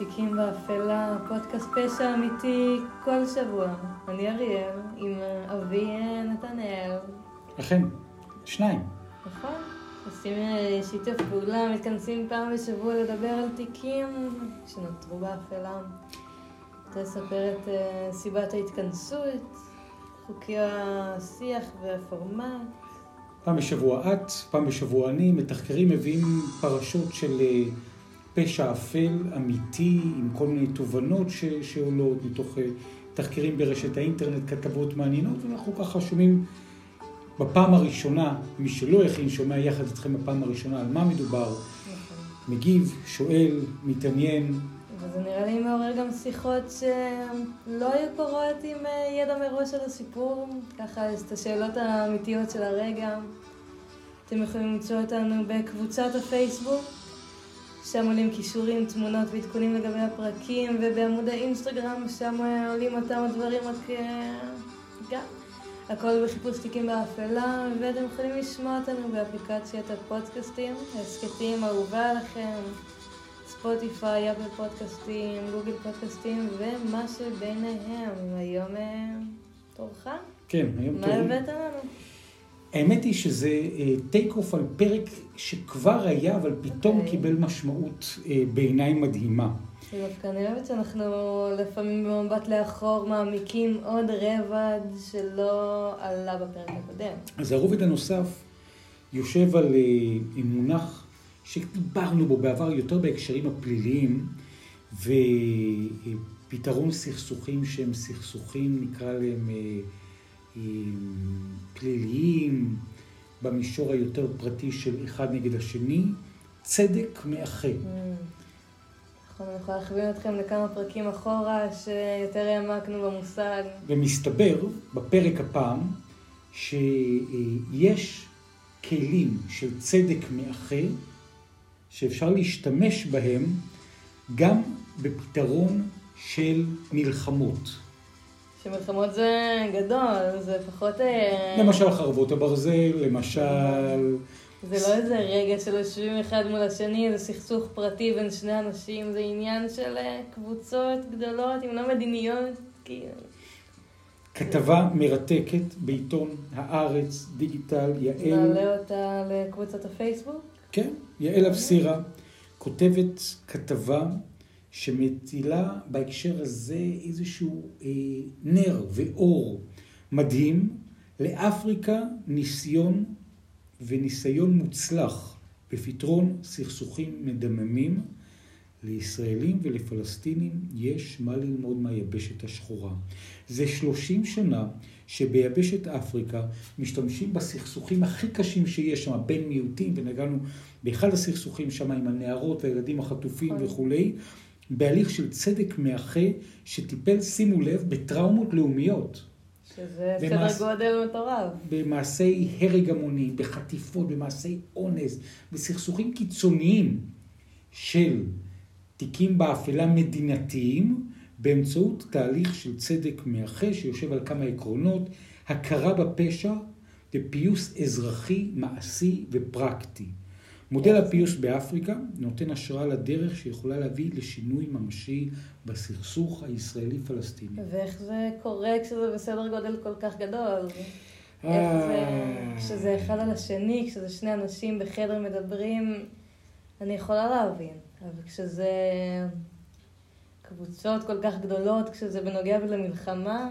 תיקים באפלה, פודקאסט פשע אמיתי כל שבוע. אני אריאל, עם אבי נתנאל. אכן, שניים. נכון. עושים אה, שיתוף פעולה, מתכנסים פעם בשבוע לדבר על תיקים שנותרו באפלה. תספר את uh, סיבת ההתכנסות, חוקי השיח והפורמט. פעם בשבוע את, פעם בשבוע אני, מתחקרים מביאים פרשות של פשע אפל אמיתי, עם כל מיני תובנות ש- שעולות מתוך uh, תחקירים ברשת האינטרנט, כתבות מעניינות, ואנחנו ככה שומעים בפעם הראשונה, מי שלא הכין, שומע יחד איתכם בפעם הראשונה על מה מדובר, נכון. מגיב, שואל, מתעניין. וזה נראה לי מעורר גם שיחות שלא היו קורות עם אה, ידע מראש של הסיפור, ככה את השאלות האמיתיות של הרגע. אתם יכולים למצוא אותנו בקבוצת הפייסבוק, שם עולים כישורים, תמונות ועדכונים לגבי הפרקים, ובעמוד האינסטגרם, שם עולים אותם הדברים רק אה, גם. הכל בחיפוש תיקים באפלה, ואתם יכולים לשמוע אותנו באפליקציית הפודקאסטים, ההסכתים אהובה לכם, ספוטיפיי, אפל פודקאסטים, גוגל פודקאסטים, ומה שביניהם. היום אה, תורך? כן, היום מה תורי. הבאת לנו? האמת היא שזה טייק אוף על פרק שכבר היה, אבל פתאום אוקיי. קיבל משמעות אה, בעיניי מדהימה. דווקא אני אוהבת שאנחנו לפעמים במבט לאחור מעמיקים עוד רבד שלא עלה בפרק הקודם. אז הרובד הנוסף יושב על אה, מונח שדיברנו בו בעבר יותר בהקשרים הפליליים, ופתרון סכסוכים שהם סכסוכים, נקרא להם אה, אה, פליליים, במישור היותר פרטי של אחד נגד השני, צדק מאחה. Mm. יכולה להכווין אתכם לכמה פרקים אחורה שיותר העמקנו במושג. ומסתבר בפרק הפעם שיש כלים של צדק מאחה שאפשר להשתמש בהם גם בפתרון של מלחמות. שמלחמות זה גדול, זה פחות... אה, למשל חרבות הברזל, למשל... זה לא איזה רגע של יושבים אחד מול השני, זה סכסוך פרטי בין שני אנשים, זה עניין של אה, קבוצות גדולות, אם לא מדיניות, כאילו. כתבה מרתקת בעיתון הארץ, דיגיטל, יעל, נעלה אותה לקבוצת הפייסבוק. כן, יעל אבסירה, כותבת כתבה שמטילה בהקשר הזה איזשהו אה, נר ואור מדהים. לאפריקה ניסיון וניסיון מוצלח בפתרון סכסוכים מדממים. לישראלים ולפלסטינים יש מה ללמוד מהיבשת השחורה. זה 30 שנה שביבשת אפריקה משתמשים בסכסוכים הכי קשים שיש שם, בין מיעוטים, ונגענו באחד הסכסוכים שם עם הנערות והילדים החטופים נכון. וכולי, בהליך של צדק מאחה שטיפל, שימו לב, בטראומות לאומיות. שזה במעש- סדר גודל מטורף. במעשי הרג המוני, בחטיפות, במעשי אונס, בסכסוכים קיצוניים של תיקים באפלה מדינתיים, באמצעות תהליך של צדק מאחה שיושב על כמה עקרונות, הכרה בפשע ופיוס אזרחי, מעשי ופרקטי. מודל הפיוס באפריקה נותן השראה לדרך שיכולה להביא לשינוי ממשי בסכסוך הישראלי-פלסטיני. ואיך זה קורה כשזה בסדר גודל כל כך גדול? איך זה, אה. כשזה אחד על השני, כשזה שני אנשים בחדר מדברים, אני יכולה להבין. אבל כשזה קבוצות כל כך גדולות, כשזה בנוגע למלחמה,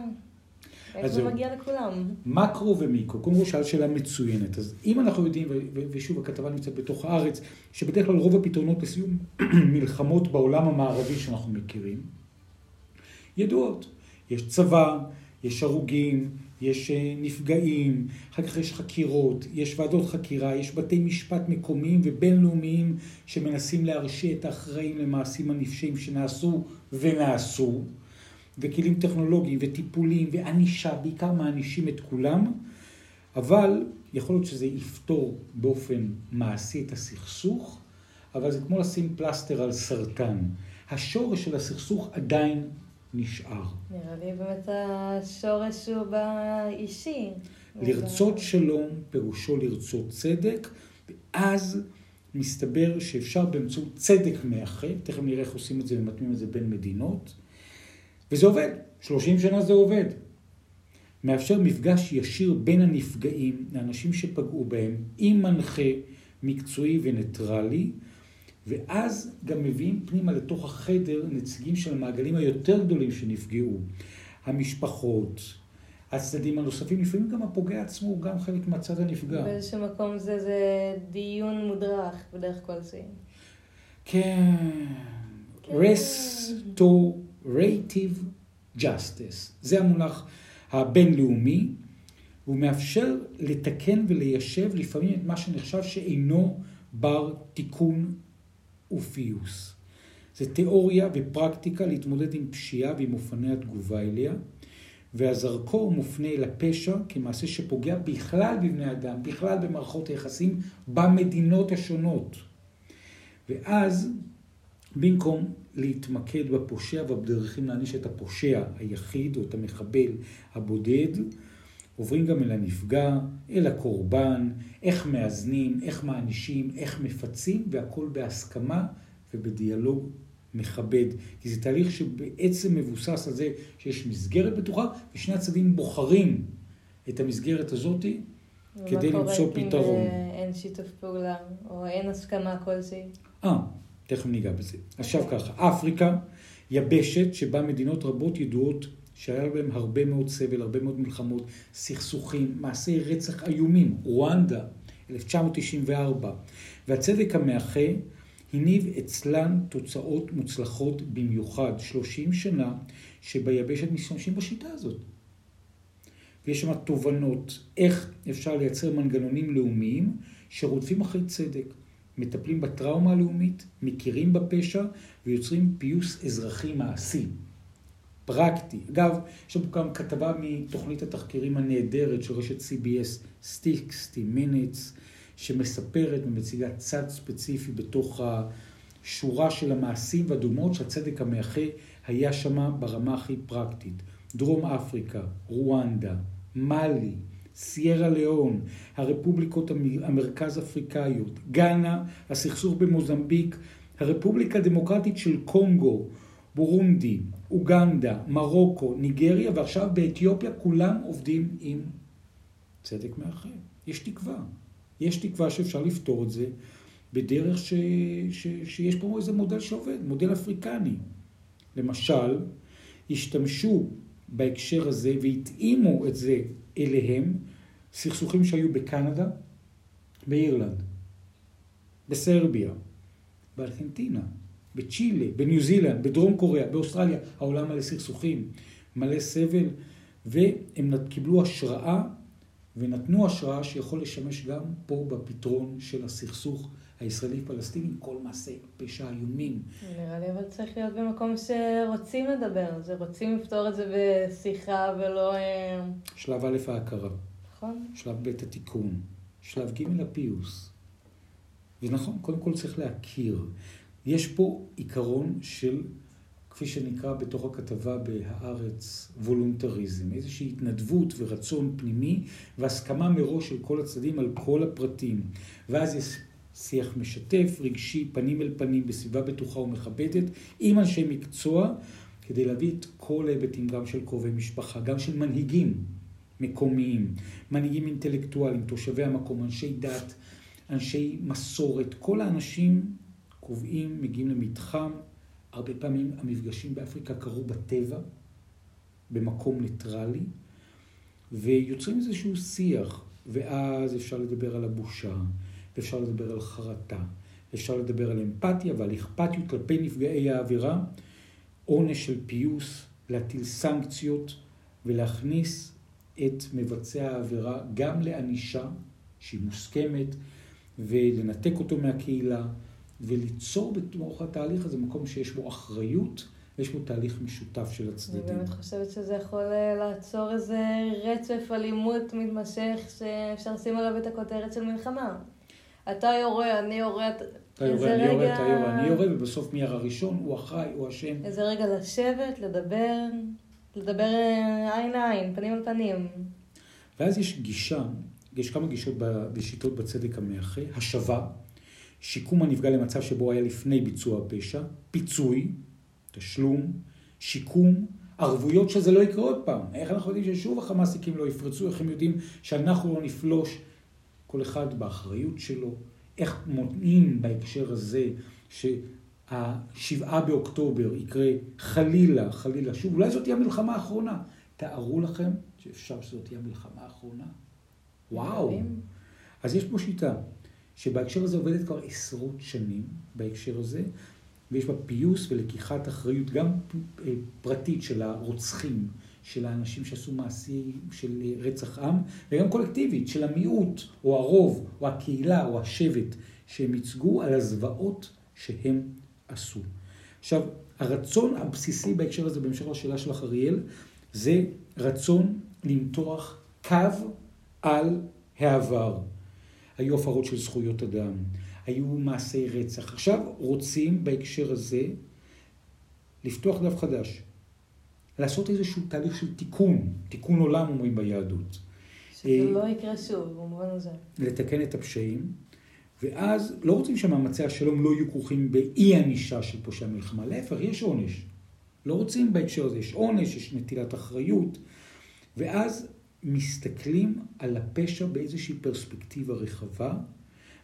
איך זה. מגיע לכולם? מקרו ומיקרו. קודם כל שאל שאלה מצוינת. אז אם אנחנו יודעים, ושוב הכתבה נמצאת בתוך הארץ, שבדרך כלל רוב הפתרונות לסיום מלחמות בעולם המערבי שאנחנו מכירים, ידועות. יש צבא, יש הרוגים, יש אה, נפגעים, אחר כך יש חקירות, יש ועדות חקירה, יש בתי משפט מקומיים ובינלאומיים שמנסים להרשיע את האחראים למעשים הנפשעים שנעשו ונעשו. וכלים טכנולוגיים וטיפולים וענישה, בעיקר מענישים את כולם, אבל יכול להיות שזה יפתור באופן מעשי את הסכסוך, אבל זה כמו לשים פלסטר על סרטן. השורש של הסכסוך עדיין נשאר. נראה לי באמת השורש הוא באישי. לרצות שלום פירושו לרצות צדק, ואז מסתבר שאפשר באמצעות צדק מאחה, תכף נראה איך עושים את זה ומטמיעים את זה בין מדינות, וזה עובד, 30 שנה זה עובד. מאפשר מפגש ישיר בין הנפגעים לאנשים שפגעו בהם עם מנחה מקצועי וניטרלי, ואז גם מביאים פנימה לתוך החדר נציגים של המעגלים היותר גדולים שנפגעו. המשפחות, הצדדים הנוספים, לפעמים גם הפוגע עצמו הוא גם חלק מהצד הנפגע. באיזשהו מקום זה, זה דיון מודרך בדרך כלשהי. כן. כן. Restorative justice. זה המונח הבינלאומי. הוא מאפשר לתקן וליישב לפעמים את מה שנחשב שאינו בר תיקון ופיוס. זה תיאוריה ופרקטיקה להתמודד עם פשיעה ועם אופני התגובה אליה, והזרקור מופנה אל הפשע כמעשה שפוגע בכלל בבני אדם, בכלל במערכות היחסים במדינות השונות. ואז במקום להתמקד בפושע ובדרכים להעניש את הפושע היחיד או את המחבל הבודד, עוברים גם אל הנפגע, אל הקורבן, איך מאזנים, איך מענישים, איך מפצים, והכל בהסכמה ובדיאלוג מכבד. כי זה תהליך שבעצם מבוסס על זה שיש מסגרת בטוחה, ושני הצדדים בוחרים את המסגרת הזאת כדי למצוא פתרון. אין שיתוף פעולה, או אין הסכמה כלשהי. אה, תכף ניגע בזה. עכשיו ככה, אפריקה, יבשת שבה מדינות רבות ידועות שהיה בהם הרבה מאוד סבל, הרבה מאוד מלחמות, סכסוכים, מעשי רצח איומים. רואנדה, 1994. והצדק המאחה הניב אצלן תוצאות מוצלחות במיוחד. 30 שנה שביבשת משתמשים בשיטה הזאת. ויש שם תובנות איך אפשר לייצר מנגנונים לאומיים שרודפים אחרי צדק. מטפלים בטראומה הלאומית, מכירים בפשע ויוצרים פיוס אזרחי מעשי. פרקטי. אגב, יש לנו גם כתבה מתוכנית התחקירים הנהדרת של רשת CBS, 60 Minutes, שמספרת ומציגה צד ספציפי בתוך השורה של המעשים והדוגמאות שהצדק המאחה היה שם ברמה הכי פרקטית. דרום אפריקה, רואנדה, מאלי, סיירה ליאון, הרפובליקות המרכז אפריקאיות, גאנה, הסכסוך במוזמביק, הרפובליקה הדמוקרטית של קונגו, בורונדי, אוגנדה, מרוקו, ניגריה, ועכשיו באתיופיה כולם עובדים עם צדק מאחה. יש תקווה. יש תקווה שאפשר לפתור את זה בדרך ש, ש, שיש פה איזה מודל שעובד, מודל אפריקני. למשל, השתמשו בהקשר הזה והתאימו את זה אליהם סכסוכים שהיו בקנדה, באירלנד, בסרביה, בארגנטינה, בצ'ילה, בניו זילנד, בדרום קוריאה, באוסטרליה, העולם מלא סכסוכים, מלא סבל, והם קיבלו השראה ונתנו השראה שיכול לשמש גם פה בפתרון של הסכסוך הישראלי-פלסטיני, כל מעשי פשע איומים. נראה לי אבל צריך להיות במקום שרוצים לדבר, זה רוצים לפתור את זה בשיחה ולא... אה, שלב א' ההכרה. נכון. שלב ב' התיקון. שלב ג' הפיוס. ונכון, קודם כל צריך להכיר. יש פה עיקרון של, כפי שנקרא בתוך הכתבה בהארץ, וולונטריזם, איזושהי התנדבות ורצון פנימי והסכמה מראש של כל הצדדים על כל הפרטים. ואז יש שיח משתף, רגשי, פנים אל פנים, בסביבה בטוחה ומכבדת, עם אנשי מקצוע, כדי להביא את כל ההיבטים, גם של קרובי משפחה, גם של מנהיגים מקומיים, מנהיגים אינטלקטואליים, תושבי המקום, אנשי דת, אנשי מסורת, כל האנשים קובעים, מגיעים למתחם, הרבה פעמים המפגשים באפריקה קרו בטבע, במקום ניטרלי, ויוצרים איזשהו שיח, ואז אפשר לדבר על הבושה, ואפשר לדבר על חרטה, אפשר לדבר על אמפתיה ועל אכפתיות כלפי נפגעי העבירה, עונש של פיוס, להטיל סנקציות ולהכניס את מבצע העבירה גם לענישה שהיא מוסכמת ולנתק אותו מהקהילה וליצור בתוך התהליך הזה מקום שיש בו אחריות ויש בו תהליך משותף של הצדדים. אני באמת חושבת שזה יכול אה, לעצור איזה רצף אלימות מתמשך שאפשר לשים עליו את הכותרת של מלחמה. אתה יורה, אני יורה, אתה יורה, אני יורה, אתה יורה, אני יורה, ובסוף מי הראשון, הוא אחראי, הוא אשם. איזה רגע לשבת, לדבר, לדבר אה, עין לעין, פנים על פנים. ואז יש גישה, יש כמה גישות בשיטות בצדק המאחה, השבה, שיקום הנפגע למצב שבו היה לפני ביצוע הפשע, פיצוי, תשלום, שיקום, ערבויות שזה לא יקרה עוד פעם. איך אנחנו יודעים ששוב החמאסיקים לא יפרצו, איך הם יודעים שאנחנו לא נפלוש, כל אחד באחריות שלו, איך מונעים בהקשר הזה שהשבעה באוקטובר יקרה חלילה, חלילה, שוב, אולי זאת תהיה המלחמה האחרונה. תארו לכם שאפשר שזאת תהיה המלחמה האחרונה. וואו. אז יש פה שיטה, שבהקשר הזה עובדת כבר עשרות שנים, בהקשר הזה, ויש בה פיוס ולקיחת אחריות גם אה, פרטית של הרוצחים, של האנשים שעשו מעשים של רצח עם, וגם קולקטיבית, של המיעוט, או הרוב, או הקהילה, או השבט, שהם ייצגו על הזוועות שהם עשו. עכשיו, הרצון הבסיסי בהקשר הזה, בהמשך לשאלה שלך, אריאל, זה רצון למתוח קו על העבר. היו הפרות של זכויות אדם, היו מעשי רצח. עכשיו רוצים בהקשר הזה לפתוח דף חדש. לעשות איזשהו תהליך של תיקון, תיקון עולם אומרים ביהדות. שזה אה, לא יקרה שוב, במובן הזה. לתקן את הפשעים, ואז לא רוצים שמאמצי השלום לא יהיו כרוכים באי ענישה של פושעי המלחמה, להפך, יש עונש. לא רוצים בהקשר הזה, יש עונש, יש נטילת אחריות, ואז מסתכלים על הפשע באיזושהי פרספקטיבה רחבה,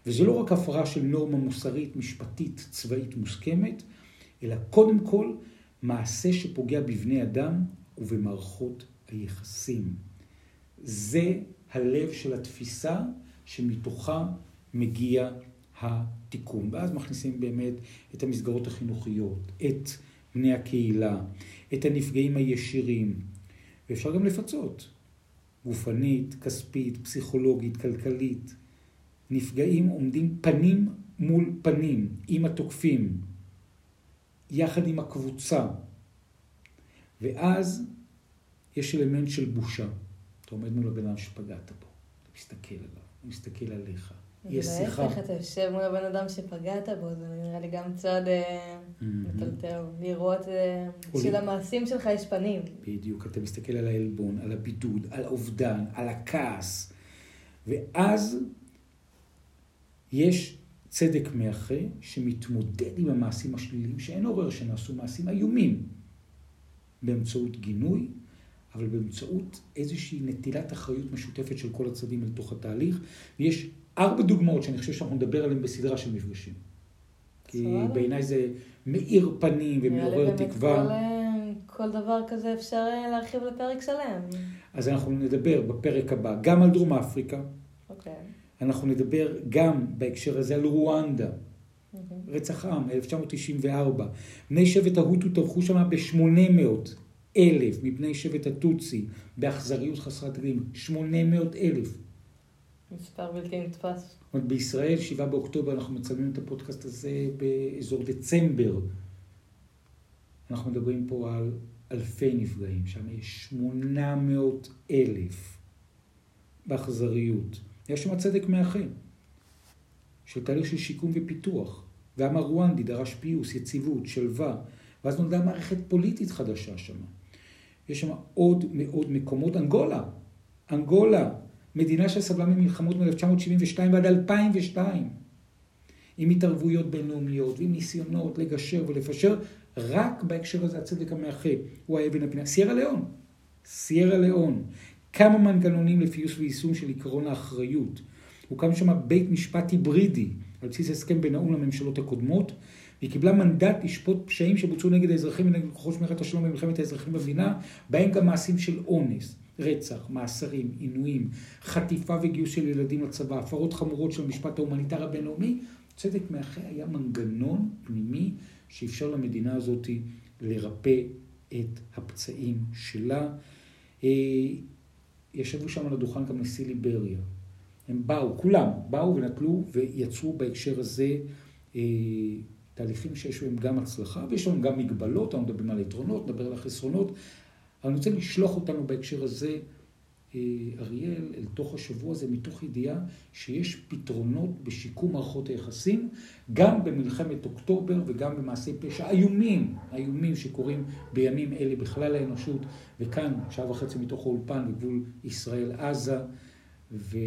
וזה לא רק הפרה של נורמה מוסרית, משפטית, צבאית מוסכמת, אלא קודם כל מעשה שפוגע בבני אדם ובמערכות היחסים. זה הלב של התפיסה שמתוכה מגיע התיקון. ואז מכניסים באמת את המסגרות החינוכיות, את בני הקהילה, את הנפגעים הישירים, ואפשר גם לפצות. גופנית, כספית, פסיכולוגית, כלכלית. נפגעים עומדים פנים מול פנים עם התוקפים, יחד עם הקבוצה. ואז יש אלמנט של בושה. אתה עומד מול הבן אדם שפגעת בו, אתה מסתכל עליו, הוא מסתכל עליך. יש שיחה. ולהפך, אתה יושב מול הבן אדם שפגעת בו, זה נראה לי גם צעד אה, מטלטל, לראות אה, שלמעשים שלך יש פנים. בדיוק, אתה מסתכל על העלבון, על הבידוד, על האובדן, על הכעס, ואז יש צדק מאחה שמתמודד עם המעשים השליליים, שאין עורר שנעשו מעשים איומים, באמצעות גינוי, אבל באמצעות איזושהי נטילת אחריות משותפת של כל הצדדים אל תוך התהליך, ויש ארבע דוגמאות שאני חושב שאנחנו נדבר עליהן בסדרה של מפגשים. כי בעיניי זה מאיר פנים ומעורר תקווה. כל, אה, כל דבר כזה אפשר אה, להרחיב לפרק שלם. אז אנחנו נדבר בפרק הבא גם על דרום אפריקה. אוקיי. אנחנו נדבר גם בהקשר הזה על רואנדה. רצח עם, 1994. בני שבט ההוטו טבחו שם ב-800 אלף מבני שבט הטוצי באכזריות חסרת תקדים. 800 אלף. מספר בלתי נתפס. זאת אומרת, בישראל, 7 באוקטובר, אנחנו מצלמים את הפודקאסט הזה באזור דצמבר. אנחנו מדברים פה על אלפי נפגעים, שם יש 800 אלף באכזריות. יש שם צדק מאחה, של תהליך של שיקום ופיתוח. גם הרואנדי דרש פיוס, יציבות, שלווה, ואז נולדה מערכת פוליטית חדשה שם. יש שם עוד מאוד מקומות. אנגולה, אנגולה, מדינה שסבלה ממלחמות מ-1972 ועד 2002, עם התערבויות בינלאומיות ועם ניסיונות לגשר ולפשר, רק בהקשר הזה הצדק המאחה הוא האבן הפינה. סיירה ליאון, סיירה ליאון, כמה מנגנונים לפיוס ויישום של עקרון האחריות. הוקם שם בית משפט היברידי על בסיס הסכם בין האו"ם לממשלות הקודמות, והיא קיבלה מנדט לשפוט פשעים שבוצעו נגד האזרחים ונגד כוחות שמירת השלום במלחמת האזרחים במדינה, בהם גם מעשים של אונס. רצח, מאסרים, עינויים, חטיפה וגיוס של ילדים לצבא, הפרות חמורות של המשפט ההומניטרי הבינלאומי, צדק מאחה היה מנגנון פנימי שאפשר למדינה הזאת לרפא את הפצעים שלה. אה, ישבו שם על הדוכן גם נשיא ליבריה. הם באו, כולם באו ונטלו ויצרו בהקשר הזה אה, תהליכים שיש בהם גם הצלחה ויש בהם גם מגבלות, אנחנו מדברים על יתרונות, נדבר על החסרונות, אבל אני רוצה לשלוח אותנו בהקשר הזה, אה, אריאל, אל תוך השבוע הזה, מתוך ידיעה שיש פתרונות בשיקום מערכות היחסים, גם במלחמת אוקטובר וגם במעשי פשע איומים, איומים שקורים בימים אלה בכלל האנושות, וכאן, שעה וחצי מתוך האולפן, בגבול ישראל-עזה. ו...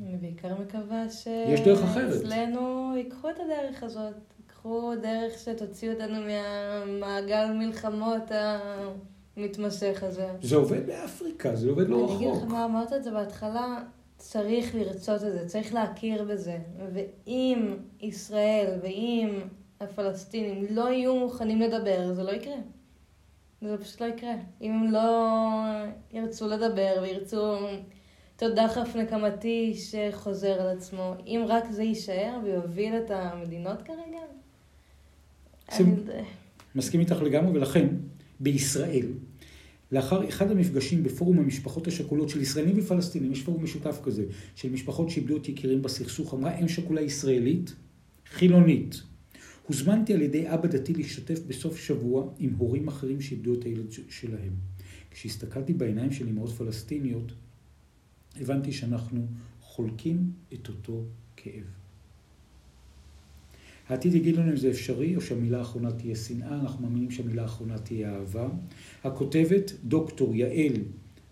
אני בעיקר מקווה יש דרך אחרת. שאצלנו ייקחו את הדרך הזאת. ייקחו דרך שתוציא אותנו מהמעגל מלחמות המתמשך הזה. זה עובד באפריקה, זה עובד לא רחוק. אני אגיד לך מה אמרת את זה בהתחלה, צריך לרצות את זה, צריך להכיר בזה. ואם ישראל ואם הפלסטינים לא יהיו מוכנים לדבר, זה לא יקרה. זה פשוט לא יקרה. אם הם לא ירצו לדבר וירצו את הדחף נקמתי שחוזר על עצמו, אם רק זה יישאר ויוביל את המדינות כרגע, אני... מסכים איתך לגמרי, ולכן בישראל, לאחר אחד המפגשים בפורום המשפחות השכולות של ישראלים ופלסטינים, יש פורום משותף כזה, של משפחות שאיבדו את יקירים בסכסוך, אמרה אם שכולה ישראלית, חילונית. הוזמנתי על ידי אבא דתי להשתתף בסוף שבוע עם הורים אחרים שאיבדו את הילד שלהם. כשהסתכלתי בעיניים של אמהות פלסטיניות, הבנתי שאנחנו חולקים את אותו כאב. העתיד יגיד לנו אם זה אפשרי או שהמילה האחרונה תהיה שנאה, אנחנו מאמינים שהמילה האחרונה תהיה אהבה. הכותבת, דוקטור יעל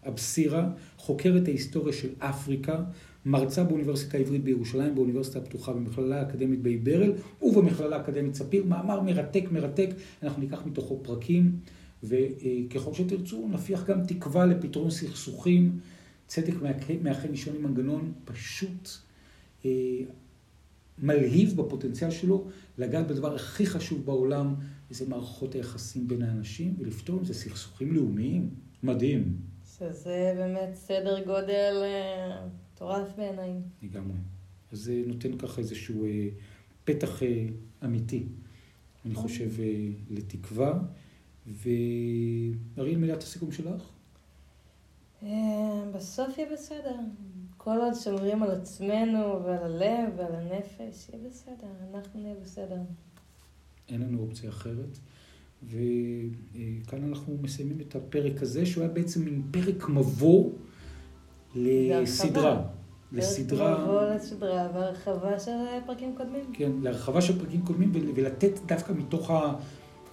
אבסירה, חוקרת ההיסטוריה של אפריקה, מרצה באוניברסיטה העברית בירושלים, באוניברסיטה הפתוחה, במכללה האקדמית באי ברל ובמכללה האקדמית ספיר. מאמר מרתק מרתק, אנחנו ניקח מתוכו פרקים, וככל שתרצו נפיח גם תקווה לפתרון סכסוכים. צדק מאחל לישון עם מנגנון פשוט אה, מלהיב בפוטנציאל שלו לגעת בדבר הכי חשוב בעולם, וזה מערכות היחסים בין האנשים, ולפתור עם זה סכסוכים לאומיים. מדהים. שזה באמת סדר גודל אה, מטורף בעיניי. לגמרי. אז זה נותן ככה איזשהו אה, פתח אה, אמיתי, אני נכון. חושב, לתקווה. ואריאל, מילת הסיכום שלך? בסוף יהיה בסדר. כל עוד שומרים על עצמנו ועל הלב ועל הנפש, יהיה בסדר, אנחנו נהיה בסדר. אין לנו אופציה אחרת. וכאן אנחנו מסיימים את הפרק הזה, שהוא היה בעצם מין פרק מבוא לסדרה. לסדרה... פרק מבוא לסדרה והרחבה של פרקים קודמים. כן, להרחבה של פרקים קודמים ולתת דווקא מתוך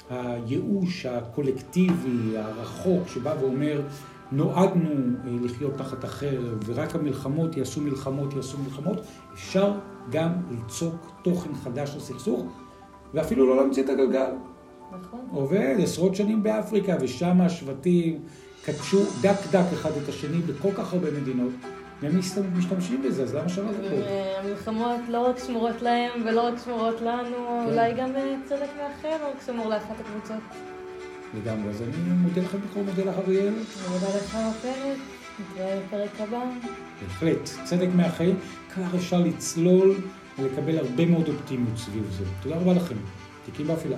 הייאוש הקולקטיבי, הרחוק, שבא ואומר... נועדנו אה, לחיות תחת החרב, ורק המלחמות יעשו מלחמות, יעשו מלחמות, אפשר גם ליצוק תוכן חדש לסכסוך, ואפילו לא להמציא את הגלגל. נכון. עובד עשרות שנים באפריקה, ושם השבטים כתשו דק דק אחד את השני בכל כך הרבה מדינות. והם משתמשים בזה, אז למה שלא זה פה? המלחמות לא רק שמורות להם ולא רק שמורות לנו, כן. אולי גם אה, צדק מאחר רק שמור לאחת הקבוצות. לגמרי. אז אני מודה לכם בכל מודה לך אריאל. מודה לך בפרק, נתראה בפרק הבא. בהחלט. צדק מהחיים, כך אפשר לצלול ולקבל הרבה מאוד אופטימיות סביב זה. תודה רבה לכם. תיקים באפילה.